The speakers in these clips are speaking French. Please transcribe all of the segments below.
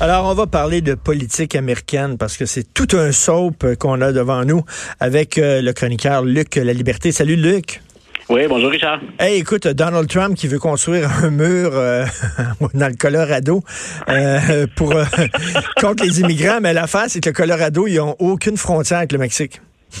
Alors, on va parler de politique américaine parce que c'est tout un soap qu'on a devant nous avec euh, le chroniqueur Luc La Liberté. Salut Luc. Oui, bonjour Richard. Hey, écoute, Donald Trump qui veut construire un mur euh, dans le Colorado euh, pour contre les immigrants, mais l'affaire c'est que le Colorado, ils ont aucune frontière avec le Mexique.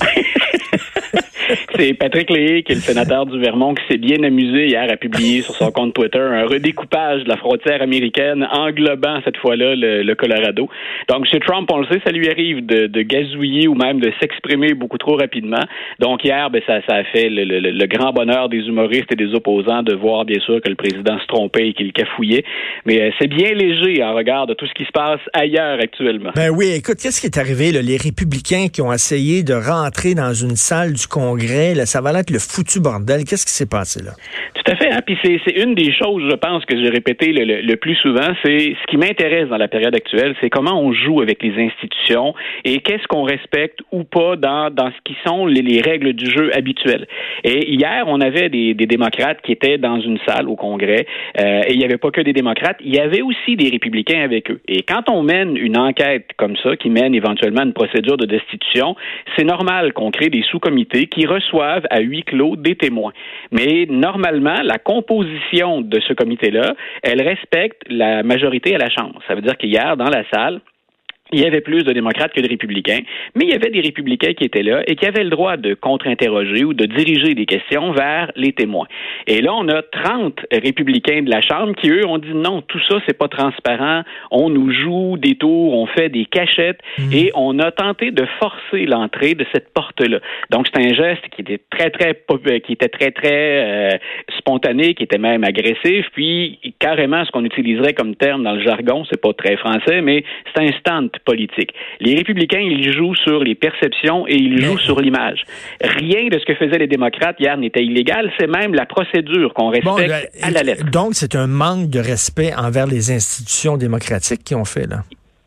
C'est Patrick Léhy, qui est le sénateur du Vermont, qui s'est bien amusé hier à publier sur son compte Twitter un redécoupage de la frontière américaine englobant cette fois-là le, Colorado. Donc, chez Trump, on le sait, ça lui arrive de, gazouiller ou même de s'exprimer beaucoup trop rapidement. Donc, hier, ben, ça, a fait le, le, grand bonheur des humoristes et des opposants de voir, bien sûr, que le président se trompait et qu'il cafouillait. Mais euh, c'est bien léger en regard de tout ce qui se passe ailleurs actuellement. Ben oui, écoute, qu'est-ce qui est arrivé? Là? Les républicains qui ont essayé de rentrer dans une salle du Congrès ça va être le foutu bordel. Qu'est-ce qui s'est passé là? Tout à fait. Hein? Puis c'est une des choses, je pense, que j'ai répété le, plus souvent. C'est ce qui m'intéresse dans la période actuelle, c'est comment on joue avec les institutions et qu'est-ce qu'on respecte ou pas dans, dans ce qui sont les, règles du jeu habituelles. Et hier, on avait des, démocrates qui étaient dans une salle au Congrès euh, et il n'y avait pas que des démocrates, il y avait aussi des républicains avec eux. Et quand on mène une enquête comme ça, qui mène éventuellement une procédure de destitution, c'est normal qu'on crée des sous-comités qui reçoivent à huis clos des témoins. Mais normalement, la composition de ce comité-là, elle respecte la majorité à la Chambre. Ça veut dire qu'hier, dans la salle, il y avait plus de démocrates que de républicains, mais il y avait des républicains qui étaient là et qui avaient le droit de contre-interroger ou de diriger des questions vers les témoins. Et là, on a 30 républicains de la Chambre qui, eux, ont dit non, tout ça, c'est pas transparent, on nous joue des tours, on fait des cachettes mmh. et on a tenté de forcer l'entrée de cette porte-là. Donc, c'est un geste qui était très, très, qui était très, très euh, spontané, qui était même agressif, puis carrément, ce qu'on utiliserait comme terme dans le jargon, c'est pas très français, mais c'est un stand politique. Les républicains, ils jouent sur les perceptions et ils jouent sur l'image. Rien de ce que faisaient les démocrates hier n'était illégal, c'est même la procédure qu'on respecte ben, à la lettre. Donc, c'est un manque de respect envers les institutions démocratiques qui ont fait, là.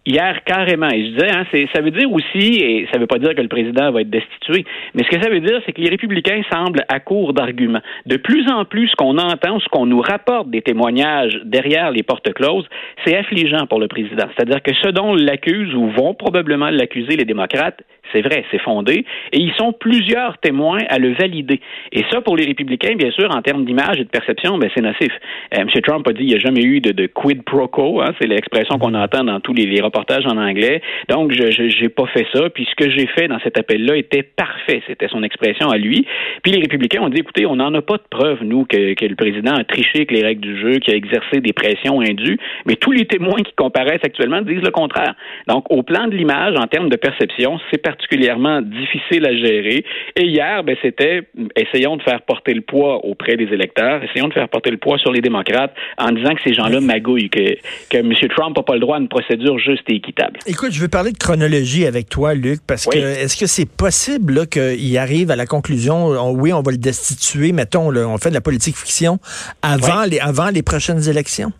Hier, carrément. Et je disais, hein, ça veut dire aussi, et ça ne veut pas dire que le président va être destitué, mais ce que ça veut dire, c'est que les républicains semblent à court d'arguments. De plus en plus, ce qu'on entend, ce qu'on nous rapporte des témoignages derrière les portes closes, c'est affligeant pour le président. C'est-à-dire que ce dont l'accuse ou vont probablement l'accuser les démocrates, c'est vrai, c'est fondé, et ils sont plusieurs témoins à le valider. Et ça, pour les républicains, bien sûr, en termes d'image et de perception, ben, c'est nocif. Euh, M. Trump a dit qu'il n'y a jamais eu de, quid pro quo, hein, c'est l'expression qu'on entend dans tous les, les reportages en anglais. Donc, je n'ai pas fait ça, puis ce que j'ai fait dans cet appel-là était parfait. C'était son expression à lui. Puis les républicains ont dit, écoutez, on n'en a pas de preuve, nous, que, que le président a triché avec les règles du jeu, qu'il a exercé des pressions indues, mais tous les témoins qui comparaissent actuellement disent le contraire. Donc, au plan de l'image, en termes de perception, c'est particulièrement difficile à gérer. Et hier, ben, c'était essayons de faire porter le poids auprès des électeurs, essayons de faire porter le poids sur les démocrates en disant que ces gens-là magouillent, que, que M. Trump n'a pas le droit à une procédure juste et équitable. Écoute, je veux parler de chronologie avec toi, Luc, parce que est-ce que c'est possible qu'il arrive à la conclusion, oui, on va le destituer, mettons, on fait de la politique fiction avant, les, avant les prochaines élections?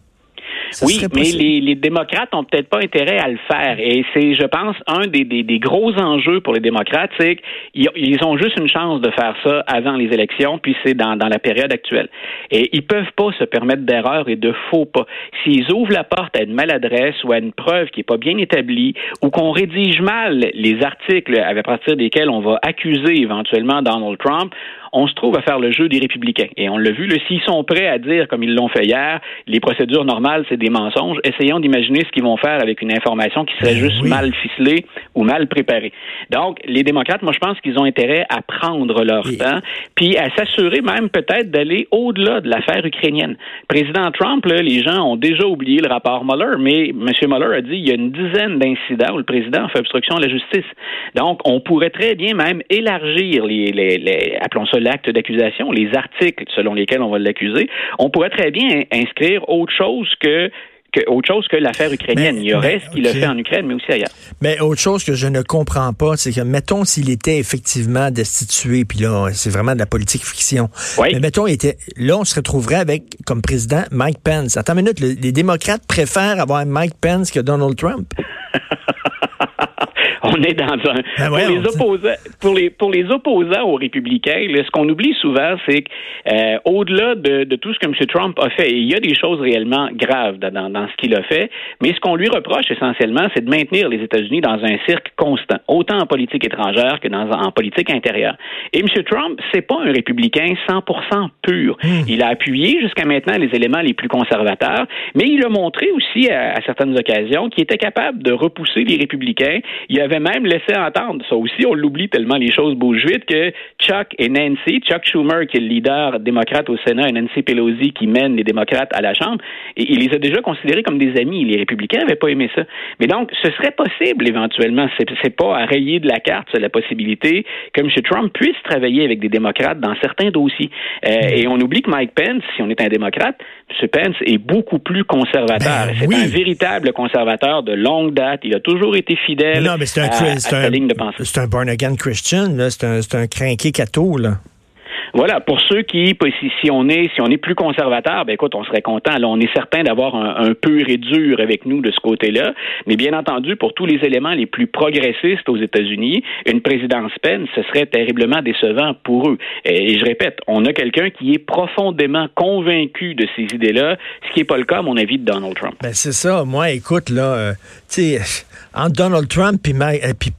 Oui, mais les, les, démocrates ont peut-être pas intérêt à le faire. Et c'est, je pense, un des, des, des, gros enjeux pour les démocrates, c'est qu'ils ils ont juste une chance de faire ça avant les élections, puis c'est dans, dans la période actuelle. Et ils peuvent pas se permettre d'erreurs et de faux pas. S'ils ouvrent la porte à une maladresse ou à une preuve qui est pas bien établie, ou qu'on rédige mal les articles à partir desquels on va accuser éventuellement Donald Trump, on se trouve à faire le jeu des républicains. Et on l'a vu, s'ils sont prêts à dire, comme ils l'ont fait hier, les procédures normales, c'est des mensonges, essayons d'imaginer ce qu'ils vont faire avec une information qui serait ben juste mal ficelée ou mal préparée. Donc, les démocrates, moi, je pense qu'ils ont intérêt à prendre leur temps, puis à s'assurer même peut-être d'aller au-delà de l'affaire ukrainienne. Président Trump, là, les gens ont déjà oublié le rapport Mueller, mais M. Mueller a dit il y a une dizaine d'incidents où le président fait obstruction à la justice. Donc, on pourrait très bien même élargir les, les, les appelons ça l'acte d'accusation, les articles selon lesquels on va l'accuser, on pourrait très bien inscrire autre chose que autre chose que l'affaire ukrainienne. Il y aurait ce qu'il a fait en Ukraine, mais aussi ailleurs. Mais autre chose que je ne comprends pas, c'est que, mettons, s'il était effectivement destitué, puis là, c'est vraiment de la politique fiction. Mais mettons, était, là, on se retrouverait avec, comme président, Mike Pence. Attends une minute, les démocrates préfèrent avoir Mike Pence que Donald Trump. on est dans un Ben pour, les opposants, pour les pour les opposants aux républicains, là, ce qu'on oublie souvent, c'est qu'au-delà de, de tout ce que M. Trump a fait, il y a des choses réellement graves dans, dans ce qu'il a fait, mais ce qu'on lui reproche essentiellement, c'est de maintenir les États-Unis dans un cirque constant, autant en politique étrangère que dans en politique intérieure. Et M. Trump, c'est pas un républicain 100% pur. Il a appuyé jusqu'à maintenant les éléments les plus conservateurs, mais il a montré aussi à, à certaines occasions qu'il était capable de repousser les républicains. Il avait même laissé entendre, ça aussi on l'oublie tellement les choses bougent vite, que Chuck et Nancy, Chuck Schumer qui est le leader démocrate au Sénat et Nancy Pelosi qui mène les démocrates à la Chambre, et il les a déjà considérés comme des amis. Les républicains n'avaient pas aimé ça. Mais donc, ce serait possible éventuellement, c'est, pas à rayer de la carte, c'est la possibilité que M. Trump puisse travailler avec des démocrates dans certains dossiers. Euh, et on oublie que Mike Pence, si on est un démocrate, M. Pence est beaucoup plus conservateur. Ben c'est oui. un véritable conservateur de longue date. Il a toujours été fidèle Non, mais c'est un, à, Chris- à c'est sa un, ligne de pensée. c'est un born again Christian. C'est un, un crinqué catho, là. Voilà, pour ceux qui, si, on est, si on est plus conservateur, ben écoute, on serait content. Là, on est certain d'avoir un, pur et dur avec nous de ce côté-là. Mais bien entendu, pour tous les éléments les plus progressistes aux États-Unis, une présidence Pence, ce serait terriblement décevant pour eux. Et je répète, on a quelqu'un qui est profondément convaincu de ces idées-là, ce qui n'est pas le cas, à mon avis, de Donald Trump. Ben c'est ça. Moi, écoute, là, euh, tu sais, entre Donald Trump et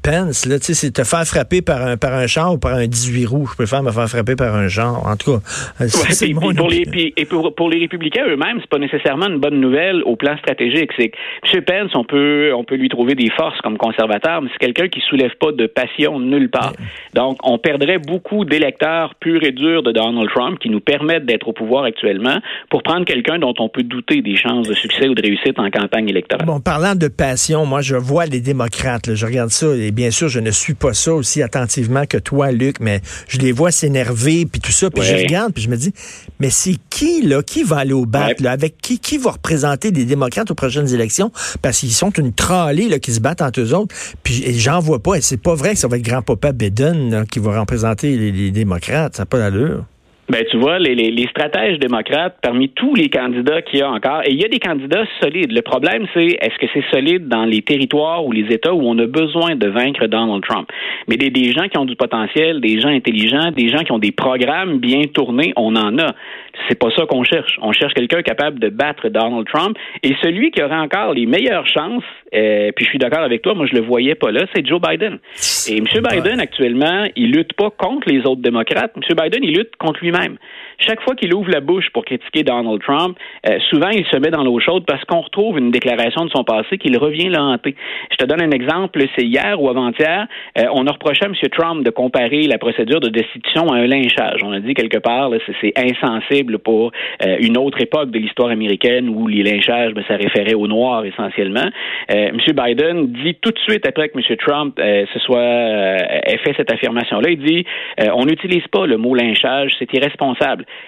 Pence, là, tu sais, c'est te faire frapper par un, par un char ou par un 18 roues. Je préfère me faire frapper par un genre. En tout cas, ça, Ouais, c'est puis- mon puis pour les, opinion. puis- et pour, pour les républicains eux-mêmes, c'est pas nécessairement une bonne nouvelle au plan stratégique. C'est que M. Pence, on peut, on peut lui trouver des forces comme conservateur, mais c'est quelqu'un qui soulève pas de passion nulle part. Donc, on perdrait beaucoup d'électeurs purs et durs de Donald Trump qui nous permettent d'être au pouvoir actuellement pour prendre quelqu'un dont on peut douter des chances de succès ou de réussite en campagne électorale. Bon, parlant de passion, moi, je vois les démocrates. là, je regarde ça et bien sûr, je ne suis pas ça aussi attentivement que toi, Luc, mais je les vois s'énerver puis tout ça. Puis je regarde puis je me dis, mais c'est qui là, qui va aller au bat Ouais. là, avec qui, qui va représenter les démocrates aux prochaines élections? Parce qu'ils sont une tralée là qui se battent entre eux autres. Puis et j'en vois pas. Et c'est pas vrai que ça va être grand-papa Biden là, qui va représenter les, les démocrates. Ça n'a pas d'allure. Ben, tu vois, les, les, les stratèges démocrates, parmi tous les candidats qu'il y a encore, et il y a des candidats solides. Le problème, c'est est-ce que c'est solide dans les territoires ou les États où on a besoin de vaincre Donald Trump? Mais des, des gens qui ont du potentiel, des gens intelligents, des gens qui ont des programmes bien tournés, on en a. C'est pas ça qu'on cherche. On cherche quelqu'un capable de battre Donald Trump. Et celui qui aurait encore les meilleures chances, euh, puis je suis d'accord avec toi, moi je le voyais pas là, c'est Joe Biden. Et M. Biden, actuellement, il lutte pas contre les autres démocrates. M. Biden, il lutte contre lui-même. Chaque fois qu'il ouvre la bouche pour critiquer Donald Trump, euh, souvent il se met dans l'eau chaude parce qu'on retrouve une déclaration de son passé qui le revient le hanter. Je te donne un exemple, c'est hier ou avant-hier, euh, on a reproché à M. Trump de comparer la procédure de destitution à un lynchage. On a dit quelque part, c'est, insensible pour euh, une autre époque de l'histoire américaine où les lynchages, ben, ça référait aux Noirs essentiellement. M. Biden dit tout de suite après que M. Trump se soit ait fait cette affirmation-là, il dit on n'utilise pas le mot lynchage, c'est irresponsable.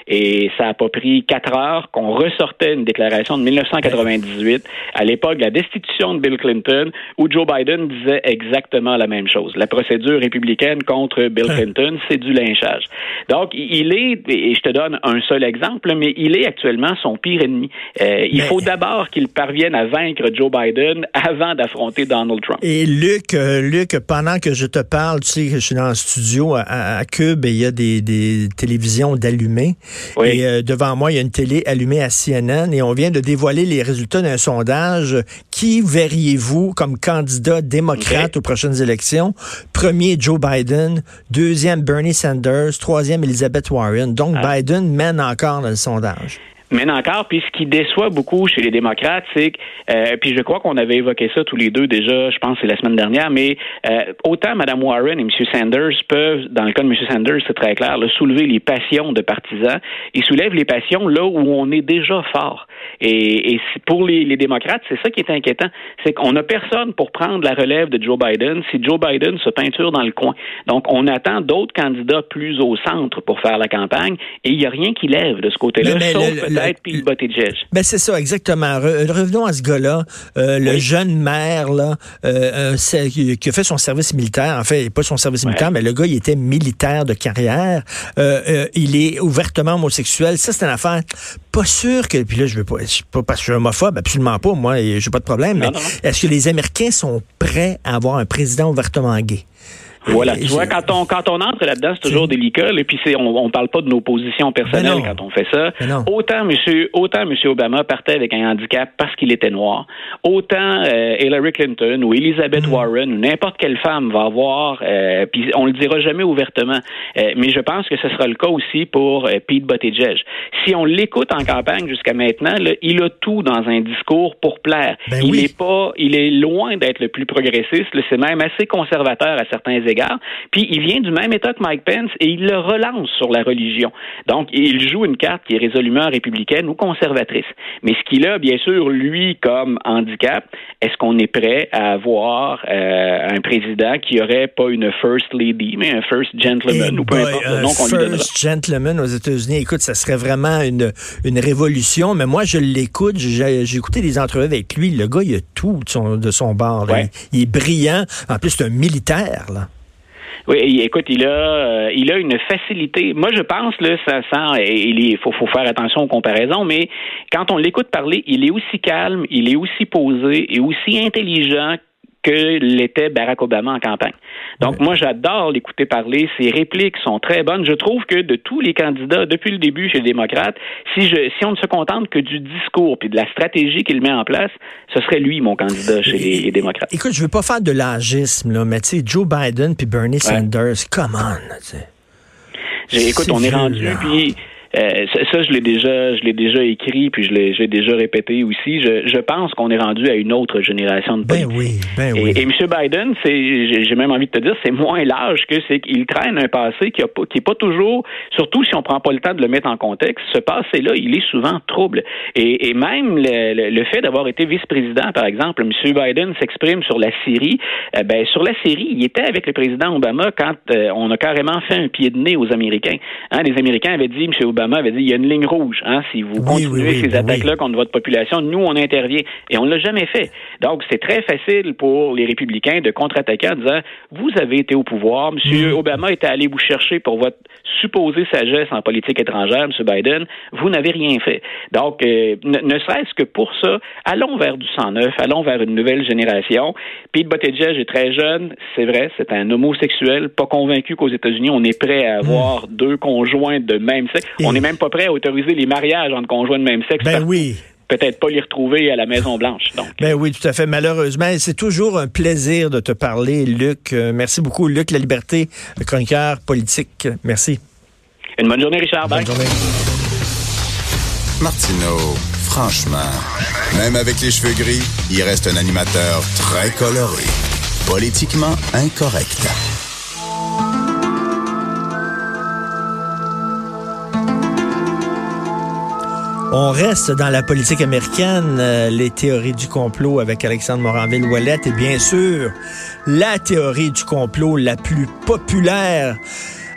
Et ça a pas pris quatre heures qu'on ressortait une déclaration de 1998 à l'époque de la destitution de Bill Clinton où Joe Biden disait exactement la même chose. La procédure républicaine contre Bill Clinton, c'est du lynchage. Donc il est, et je te donne un seul exemple, mais il est actuellement son pire ennemi. Euh, il Mais- faut d'abord qu'il parvienne à vaincre Joe Biden avant d'affronter Donald Trump. Et Luc, euh, Luc, pendant que je te parle, tu sais que je suis dans le studio à, à- à Cube et il y a des, des télévisions d'allumées. Oui. Et euh, devant moi, il y a une télé allumée à CNN et on vient de dévoiler les résultats d'un sondage. Qui verriez-vous comme candidat démocrate aux prochaines élections? Premier, Joe Biden. Deuxième, Bernie Sanders. Troisième, Elizabeth Warren. Donc, Ah. Biden mène encore dans le sondage. Mais encore, puis ce qui déçoit beaucoup chez les démocrates, c'est que, euh, puis je crois qu'on avait évoqué ça tous les deux déjà, je pense que c'est la semaine dernière, mais euh, autant Mme Warren et M. Sanders peuvent, dans le cas de M. Sanders, c'est très clair, là, soulever les passions de partisans, ils soulèvent les passions là où on est déjà fort. Et, et pour les, les démocrates, c'est ça qui est inquiétant, c'est qu'on n'a personne pour prendre la relève de Joe Biden si Joe Biden se peinture dans le coin. Donc, on attend d'autres candidats plus au centre pour faire la campagne, et il n'y a rien qui lève de ce côté-là, Le-. Ben c'est ça, exactement. revenons à ce gars-là, euh, le jeune maire là, euh, qui a fait son service militaire. En fait, pas son service militaire, mais le gars, il était militaire de carrière. il est ouvertement homosexuel. Ça, c'est une affaire pas sûr que. Puis là, je veux pas, je pas parce que je suis homophobe, absolument pas. Moi, j'ai pas de problème. mais est-ce que les Américains sont prêts à avoir un président ouvertement gay? Voilà. Tu vois, quand on, quand on entre là-dedans, c'est toujours délicat. Et puis, c'est, on, on parle pas de nos positions personnelles quand on fait ça. Autant monsieur, autant monsieur Obama partait avec un handicap parce qu'il était noir. Autant euh, Hillary Clinton ou Elizabeth mm. Warren ou n'importe quelle femme va avoir, euh, puis on le dira jamais ouvertement, euh, mais je pense que ce sera le cas aussi pour euh, Pete Buttigieg. Si on l'écoute en campagne jusqu'à maintenant, là, il a tout dans un discours pour plaire. Ben il est pas, il est loin d'être le plus progressiste. C'est même assez conservateur à certains puis il vient du même État que Mike Pence et il le relance sur la religion. Donc, il joue une carte qui est résolument républicaine ou conservatrice. Mais ce qu'il a, bien sûr, lui, comme handicap, est-ce qu'on est prêt à avoir euh, un président qui aurait pas une first lady, mais un first gentleman ou peu importe le nom qu'on lui donnera? First gentleman aux États-Unis, écoute, ça serait vraiment une, une révolution. Mais moi, je l'écoute, j'ai écouté des entrevues avec lui. Le gars, il a tout de son, de son bord. il, est brillant. En plus, c'est un militaire. Là. Oui, écoute, il a, euh, il a une facilité. Moi, je pense là, ça sent. Il faut, faut faire attention aux comparaisons, mais quand on l'écoute parler, il est aussi calme, il est aussi posé et aussi intelligent que l'était Barack Obama en campagne. Donc, moi, j'adore l'écouter parler. Ses répliques sont très bonnes. Je trouve que de tous les candidats, depuis le début chez les démocrates, si, je, si on ne se contente que du discours puis de la stratégie qu'il met en place, ce serait lui, mon candidat chez les, démocrates. Écoute, je veux pas faire de l'agisme, là, mais tu sais, Joe Biden puis Bernie Sanders, come on, tu sais. Écoute, on est rendu, puis euh, ça, je l'ai déjà, je l'ai déjà écrit, puis je l'ai, j'ai déjà répété aussi. Je, je pense qu'on est rendu à une autre génération de ben oui, ben oui. Et, M. Biden, c'est, j'ai même envie de te dire, c'est moins large que c'est qu'il traîne un passé qui a pas, pas toujours, surtout si on prend pas le temps de le mettre en contexte. Ce passé-là, il est souvent trouble. Et, et même le, le, fait d'avoir été vice-président, par exemple, M. Biden s'exprime sur la Syrie. Euh, ben sur la Syrie, il était avec le président Obama quand euh, on a carrément fait un pied de nez aux Américains. Hein, les Américains avaient dit, M. Obama Obama avait dit il y a une ligne rouge. Hein, si vous continuez ces ben attaques-là contre votre population, nous, on intervient. Et on ne l'a jamais fait. Donc, c'est très facile pour les républicains de contre-attaquer en disant vous avez été au pouvoir, M. Obama était allé vous chercher pour votre supposée sagesse en politique étrangère, M. Biden, vous n'avez rien fait. Donc, euh, ne, serait-ce que pour ça, allons vers du 109, allons vers une nouvelle génération. Pete Buttigieg est très jeune, c'est vrai, c'est un homosexuel, pas convaincu qu'aux États-Unis, on est prêt à avoir mm. deux conjoints de même sexe. On n'est même pas prêt à autoriser les mariages entre conjoints de même sexe. Ben oui peut-être pas les retrouver à la Maison Blanche. Donc. Ben oui, tout à fait. Malheureusement, c'est toujours un plaisir de te parler, Luc. Euh, merci beaucoup, Luc La Liberté, chroniqueur politique. Merci. Une bonne journée, Richard. Bonne journée. Martineau, franchement, même avec les cheveux gris, il reste un animateur très coloré, politiquement incorrect. On reste dans la politique américaine, euh, les théories du complot avec Alexandre Moranville-Ouellette et bien sûr, la théorie du complot la plus populaire.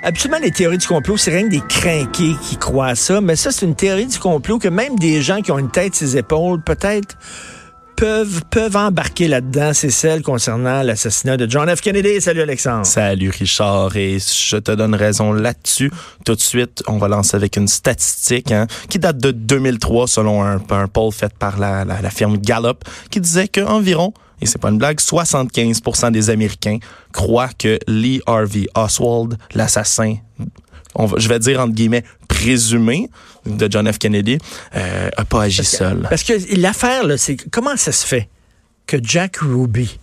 Absolument, les théories du complot, c'est rien que des crinqués qui croient ça, mais ça, c'est une théorie du complot que même des gens qui ont une tête ses épaules, peut-être peuvent, embarquer là-dedans, c'est celle concernant l'assassinat de John F. Kennedy. Salut Alexandre. Salut Richard, et je te donne raison là-dessus. Tout de suite, on va lancer avec une statistique hein, qui date de 2003 selon un, un poll fait par la, la, la firme Gallup qui disait qu'environ et c'est pas une blague, 75% des Américains croient que Lee Harvey Oswald, l'assassin je vais dire entre guillemets présumé de John F. Kennedy, euh, a pas agi seul. Parce que l'affaire, c'est comment ça se fait que Jack Ruby,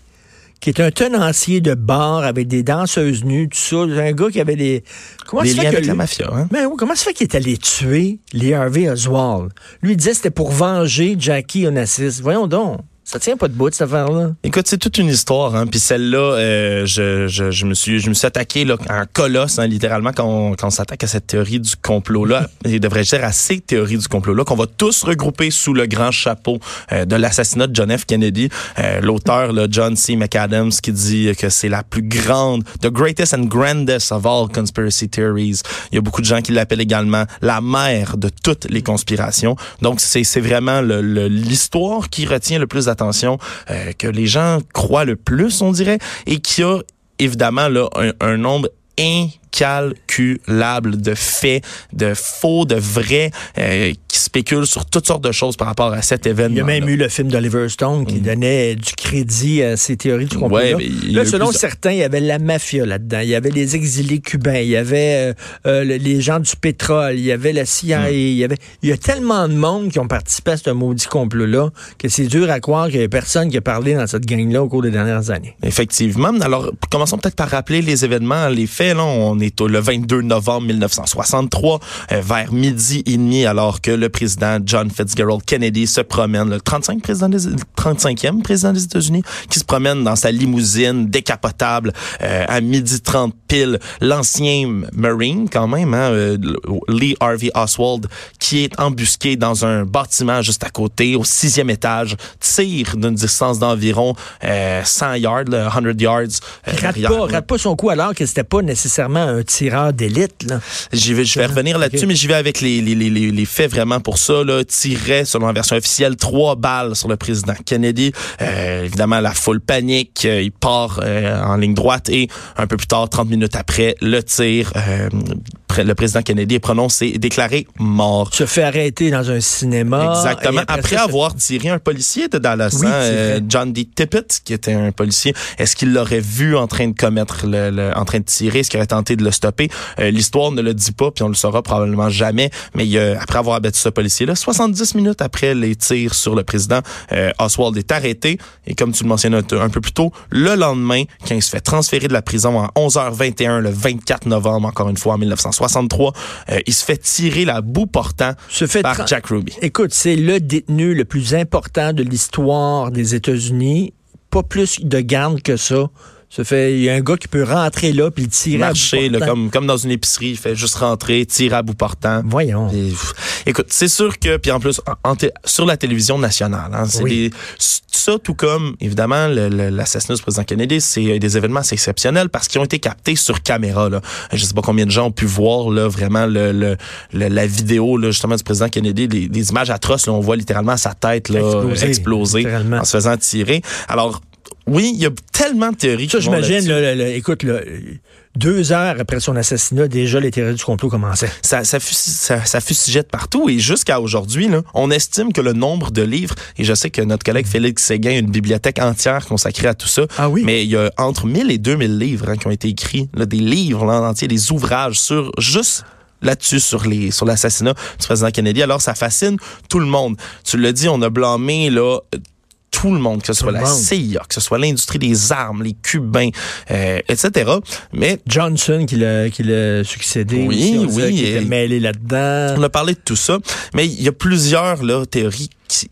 qui est un tenancier de bar avec des danseuses nues, tout ça, un gars qui avait des... Comment des liens avec la mafia, hein? Mais comment ça fait qu'il est allé tuer Lee Harvey Oswald? Lui, il disait que c'était pour venger Jackie Onassis. Voyons donc. Ça tient pas de bout, cette affaire-là. Écoute, c'est toute une histoire. Hein. Puis celle-là, euh, je, je, je, me suis, je me suis attaqué là, un colosse, hein, littéralement, quand on, quand on s'attaque à cette théorie du complot-là. et devrais-je dire à ces théories du complot-là, qu'on va tous regrouper sous le grand chapeau euh, de l'assassinat de John F. Kennedy. Euh, L'auteur, John C. McAdams, qui dit que c'est la plus grande, the greatest and grandest of all conspiracy theories. Il y a beaucoup de gens qui l'appellent également la mère de toutes les conspirations. Donc, c'est vraiment l'histoire qui retient le plus d'attention attention, euh, que les gens croient le plus, on dirait, et qui a évidemment là un, nombre incalculable de faits, de faux, de vrais, euh, spéculent sur toutes sortes de choses par rapport à cet événement. Il y a même eu le film d'Oliver Stone qui mm. donnait du crédit à ces théories du complot. Ouais, là, selon certains, il y avait la mafia là-dedans, il y avait les exilés cubains, il y avait euh, euh, les gens du pétrole, il y avait la CIA, mm. il y avait il y a tellement de monde qui ont participé à ce maudit complot-là que c'est dur à croire qu'il y a personne qui a parlé dans cette gang-là au cours des dernières années. Effectivement. Alors, commençons peut-être par rappeler les événements, les faits. Là, on est le 22 novembre 1963, euh, vers midi et demi, alors que le président John Fitzgerald Kennedy se promène, le 35 président des, 35e président des États-Unis, qui se promène dans sa limousine décapotable euh, à midi 30 pile. L'ancien Marine, quand même, hein, euh, Lee Harvey Oswald, qui est embusqué dans un bâtiment juste à côté, au sixième étage, tire d'une distance d'environ 100 yards, 100 yards. rate, pas, rate pas son coup alors que c'était pas nécessairement un tireur d'élite. J'y vais, je vais revenir là-dessus, mais j'y vais avec les, les, les, les, faits vraiment pour ça. Là, tirait, selon la version officielle, trois balles sur le président Kennedy. Euh, évidemment, la foule panique. Euh, il part euh, en ligne droite et un peu plus tard, 30 minutes après, le tir le président Kennedy est prononcé, déclaré mort. Se fait arrêter dans un cinéma. Exactement. Après, avoir tiré un policier de Dallas, oui, hein, John D. Tippett, qui était un policier, est-ce qu'il l'aurait vu en train de commettre, le, en train de tirer, est-ce qu'il aurait tenté de le stopper? L'histoire ne le dit pas, puis on le saura probablement jamais. Mais après avoir abattu ce policier-là, 70 minutes après les tirs sur le président, euh, Oswald est arrêté. Et comme tu le mentionnais un, peu plus tôt, le lendemain, quand il se fait transférer de la prison à 11h21 le 24 novembre, encore une fois en 1960 63. Euh, il se fait tirer la boue portant par Jack Ruby. Écoute, c'est le détenu le plus important de l'histoire des États-Unis. Pas plus de garde que ça. Ça fait, il y a un gars qui peut rentrer là puis tirer Marcher, à bout comme, comme dans une épicerie, il fait juste rentrer, tirer à bout portant. Voyons. écoute, c'est sûr que, puis en plus, sur la télévision nationale, hein, c'est ça, tout comme, évidemment, l'assassinat du président Kennedy, c'est des événements assez exceptionnels parce qu'ils ont été captés sur caméra. Là. Je sais pas combien de gens ont pu voir là, vraiment le, le, la vidéo là, justement du président Kennedy, des, images atroces. Là, on voit littéralement sa tête là, exploser, exploser en se faisant tirer. Alors, oui, il y a tellement de théories. Ça, j'imagine, écoute, deux heures après son assassinat, déjà les théories du complot commençaient. Ça, ça, ça, ça fusillait de partout et jusqu'à aujourd'hui, on estime que le nombre de livres, et je sais que notre collègue Félix Séguin a une bibliothèque entière consacrée à tout ça, ah oui? mais il y a entre 1000 et 2000 livres hein, qui ont été écrits, là, des livres là, en entier, des ouvrages sur juste là-dessus sur les sur l'assassinat du président Kennedy. Alors ça fascine tout le monde. Tu l'as dit, on a blâmé là tout le monde, que ce soit la CIA, que ce soit l'industrie des armes, les Cubains, euh, etc. Mais Johnson qui l'a qui l'a succédé, oui, aussi, oui, qui était mêlé là-dedans. On a parlé de tout ça, mais il y a plusieurs là théories qui,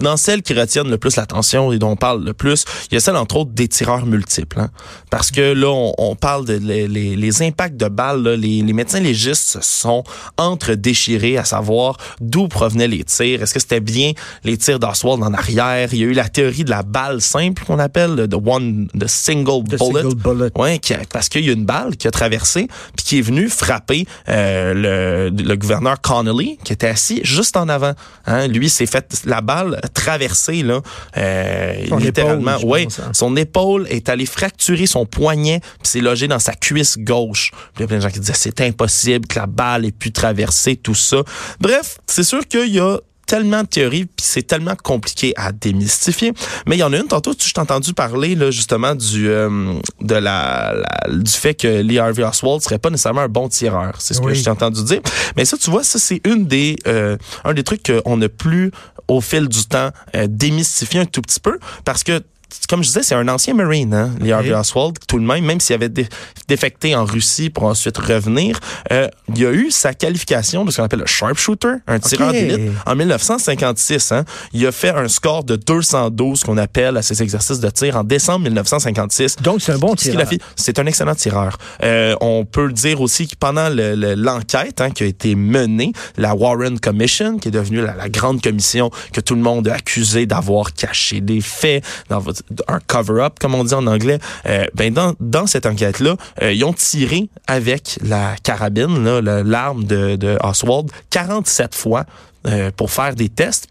dans celles qui retiennent le plus l'attention et dont on parle le plus, il y a celle entre autres des tireurs multiples. Hein. Parce que là, on, parle de les, les, impacts de balles. les, les, médecins légistes sont entre déchirés à savoir d'où provenaient les tirs. Est-ce que c'était bien les tirs d'Oswald en arrière? Il y a eu la théorie de la balle simple qu'on appelle the one, the single bullet. Single Ouais, parce qu'il y a une balle qui a traversé puis qui est venue frapper euh, le, le gouverneur Connolly qui était assis juste en avant. Hein. Lui s'est fait la balle traversée là, euh, son littéralement. Oui, hein. son épaule est allée fracturer son poignet, puis c'est logé dans sa cuisse gauche. Puis il y a plein de gens qui disaient c'est impossible que la balle ait pu traverser tout ça. Bref, c'est sûr qu'il y a tellement de théories, puis c'est tellement compliqué à démystifier. Mais il y en a une, tantôt, tu t'ai entendu parler là, justement du euh, de la, du fait que Lee Harvey Oswald serait pas nécessairement un bon tireur. C'est ce que je t'ai entendu dire. Mais ça, tu vois, ça, c'est une des euh, un des trucs qu'on a plus au fil du temps euh, démystifié un tout petit peu parce que comme je disais, c'est un ancien Marine, hein, Lee Harvey Oswald, tout de même, même s'il avait défecté en Russie pour ensuite revenir, euh, il a eu sa qualification de ce qu'on appelle le sharpshooter, un tireur d'élite, en 1956. Hein. Il a fait un score de 212 qu'on appelle à ses exercices de tir en décembre 1956. Donc, c'est un bon tireur. C'est un excellent tireur. Euh, on peut dire aussi que pendant l'enquête hein, qui a été menée, la Warren Commission, qui est devenue la, grande commission que tout le monde a accusé d'avoir caché des faits, dans un cover-up, comme on dit en anglais, euh, ben dans, dans cette enquête-là, euh, ils ont tiré avec la carabine, l'arme de, Oswald, 47 fois euh, pour faire des tests.